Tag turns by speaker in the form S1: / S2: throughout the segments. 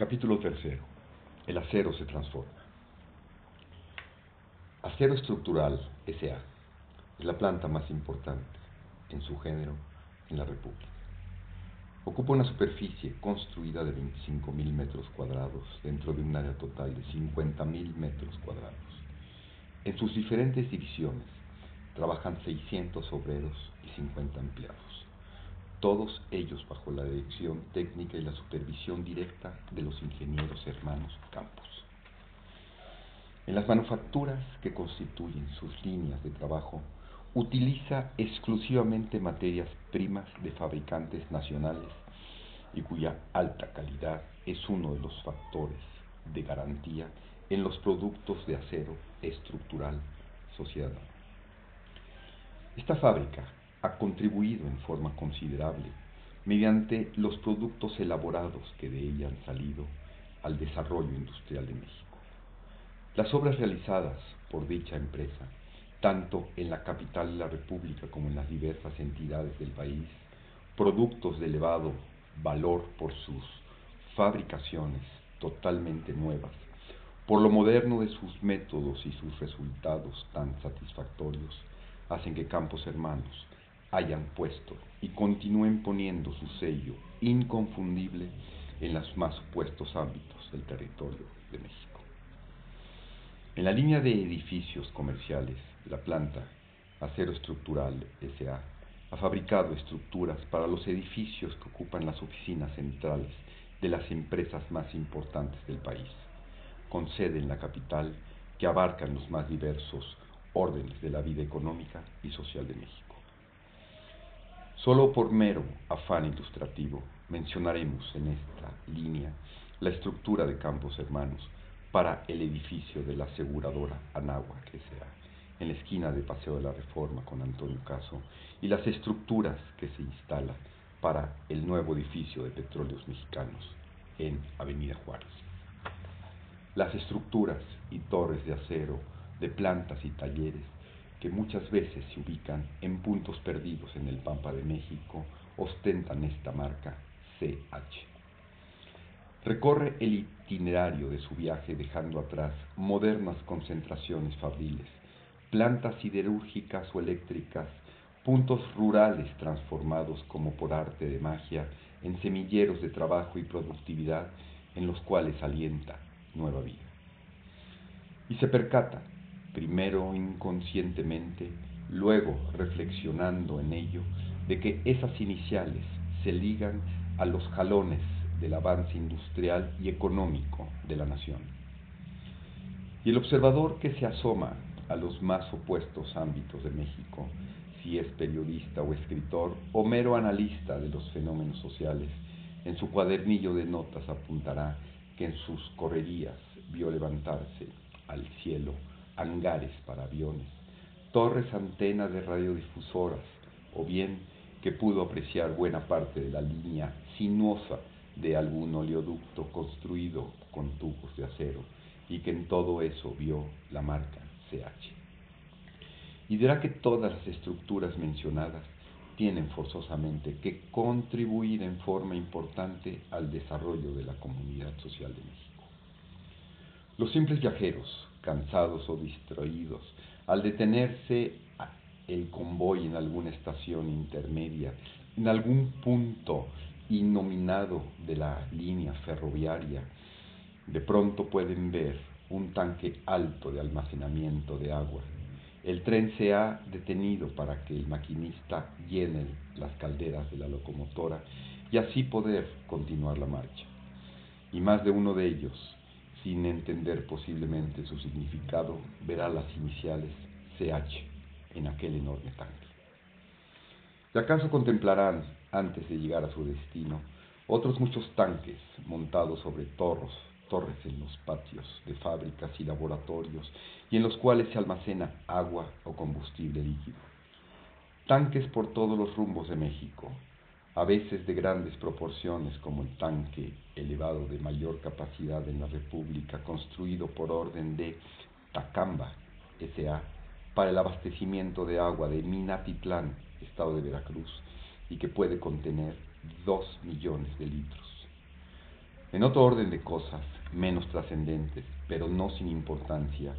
S1: Capítulo tercero. El acero se transforma. Acero Estructural S.A. es la planta más importante en su género en la República. Ocupa una superficie construida de 25.000 metros cuadrados dentro de un área total de 50.000 metros cuadrados. En sus diferentes divisiones trabajan 600 obreros y 50 empleados todos ellos bajo la dirección técnica y la supervisión directa de los ingenieros hermanos Campos. En las manufacturas que constituyen sus líneas de trabajo, utiliza exclusivamente materias primas de fabricantes nacionales y cuya alta calidad es uno de los factores de garantía en los productos de acero estructural Sociedad. Esta fábrica ha contribuido en forma considerable, mediante los productos elaborados que de ella han salido, al desarrollo industrial de México. Las obras realizadas por dicha empresa, tanto en la capital de la República como en las diversas entidades del país, productos de elevado valor por sus fabricaciones totalmente nuevas, por lo moderno de sus métodos y sus resultados tan satisfactorios, hacen que Campos Hermanos hayan puesto y continúen poniendo su sello inconfundible en los más opuestos ámbitos del territorio de México. En la línea de edificios comerciales, la planta Acero Estructural SA ha fabricado estructuras para los edificios que ocupan las oficinas centrales de las empresas más importantes del país, con sede en la capital que abarcan los más diversos órdenes de la vida económica y social de México. Solo por mero afán ilustrativo mencionaremos en esta línea la estructura de Campos Hermanos para el edificio de la aseguradora Anáhuac S.A. en la esquina de Paseo de la Reforma con Antonio Caso y las estructuras que se instalan para el nuevo edificio de Petróleos Mexicanos en Avenida Juárez. Las estructuras y torres de acero de plantas y talleres que muchas veces se ubican en puntos perdidos en el Pampa de México, ostentan esta marca CH. Recorre el itinerario de su viaje dejando atrás modernas concentraciones fabriles, plantas siderúrgicas o eléctricas, puntos rurales transformados como por arte de magia en semilleros de trabajo y productividad en los cuales alienta nueva vida. Y se percata primero inconscientemente, luego reflexionando en ello, de que esas iniciales se ligan a los jalones del avance industrial y económico de la nación. Y el observador que se asoma a los más opuestos ámbitos de México, si es periodista o escritor o mero analista de los fenómenos sociales, en su cuadernillo de notas apuntará que en sus correrías vio levantarse al cielo hangares para aviones, torres antenas de radiodifusoras, o bien que pudo apreciar buena parte de la línea sinuosa de algún oleoducto construido con tubos de acero, y que en todo eso vio la marca CH. Y dirá que todas las estructuras mencionadas tienen forzosamente que contribuir en forma importante al desarrollo de la comunidad social de México. Los simples viajeros, cansados o distraídos, al detenerse el convoy en alguna estación intermedia, en algún punto innominado de la línea ferroviaria, de pronto pueden ver un tanque alto de almacenamiento de agua. El tren se ha detenido para que el maquinista llene las calderas de la locomotora y así poder continuar la marcha. Y más de uno de ellos sin entender posiblemente su significado, verá las iniciales CH en aquel enorme tanque. ¿Y acaso contemplarán, antes de llegar a su destino, otros muchos tanques montados sobre torros, torres en los patios de fábricas y laboratorios, y en los cuales se almacena agua o combustible líquido? Tanques por todos los rumbos de México, a veces de grandes proporciones como el tanque elevado de mayor capacidad en la República construido por orden de Tacamba S.A. para el abastecimiento de agua de Minatitlán, estado de Veracruz, y que puede contener dos millones de litros. En otro orden de cosas, menos trascendentes, pero no sin importancia,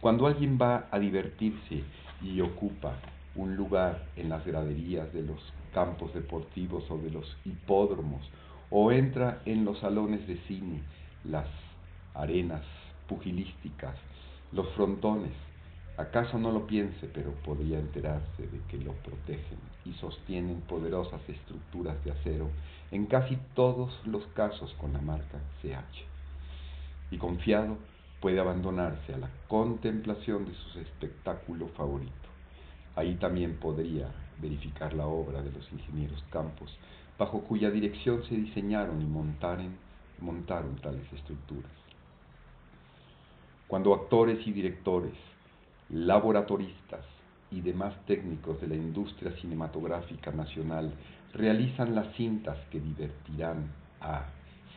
S1: cuando alguien va a divertirse y ocupa un lugar en las graderías de los campos deportivos o de los hipódromos, o entra en los salones de cine, las arenas pugilísticas, los frontones, acaso no lo piense, pero podría enterarse de que lo protegen y sostienen poderosas estructuras de acero, en casi todos los casos con la marca CH. Y confiado, puede abandonarse a la contemplación de su espectáculo favorito. Ahí también podría verificar la obra de los ingenieros Campos, bajo cuya dirección se diseñaron y montaron, montaron tales estructuras. Cuando actores y directores, laboratoristas y demás técnicos de la industria cinematográfica nacional realizan las cintas que divertirán a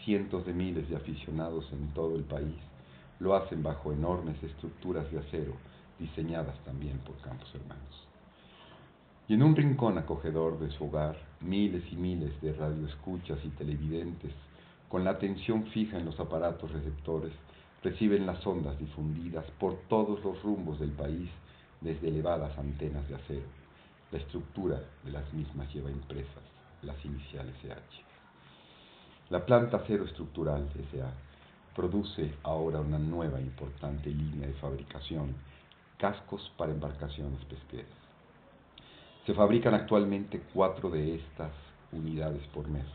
S1: cientos de miles de aficionados en todo el país, lo hacen bajo enormes estructuras de acero diseñadas también por Campos Hermanos. Y en un rincón acogedor de su hogar, miles y miles de radioescuchas y televidentes, con la atención fija en los aparatos receptores, reciben las ondas difundidas por todos los rumbos del país desde elevadas antenas de acero. La estructura de las mismas lleva impresas las iniciales SH. La planta acero estructural SA produce ahora una nueva importante línea de fabricación, cascos para embarcaciones pesqueras. Se fabrican actualmente cuatro de estas unidades por mes.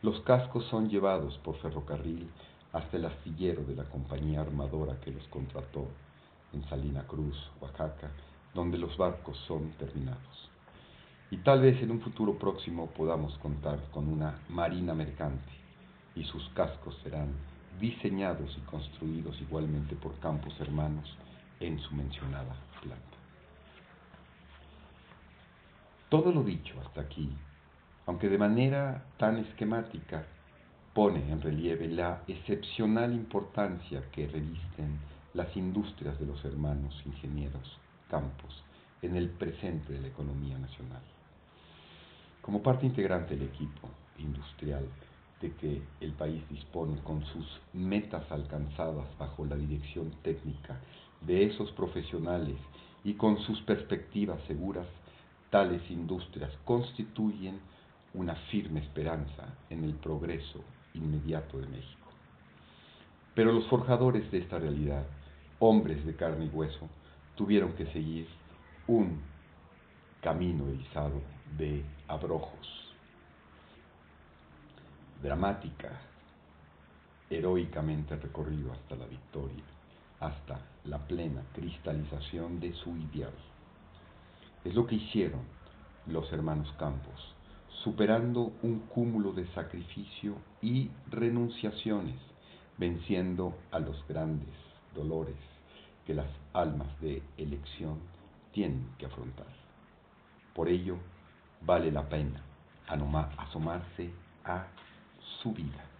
S1: Los cascos son llevados por ferrocarril hasta el astillero de la compañía armadora que los contrató en Salina Cruz, Oaxaca, donde los barcos son terminados. Y tal vez en un futuro próximo podamos contar con una marina mercante y sus cascos serán diseñados y construidos igualmente por campos hermanos en su mencionada planta. Todo lo dicho hasta aquí, aunque de manera tan esquemática, pone en relieve la excepcional importancia que revisten las industrias de los hermanos ingenieros Campos en el presente de la economía nacional. Como parte integrante del equipo industrial de que el país dispone con sus metas alcanzadas bajo la dirección técnica de esos profesionales y con sus perspectivas seguras, tales industrias constituyen una firme esperanza en el progreso inmediato de México. Pero los forjadores de esta realidad, hombres de carne y hueso, tuvieron que seguir un camino erizado de abrojos, dramática, heroicamente recorrido hasta la victoria, hasta la plena cristalización de su ideal. Es lo que hicieron los hermanos Campos superando un cúmulo de sacrificio y renunciaciones, venciendo a los grandes dolores que las almas de elección tienen que afrontar. Por ello, vale la pena asomarse a su vida.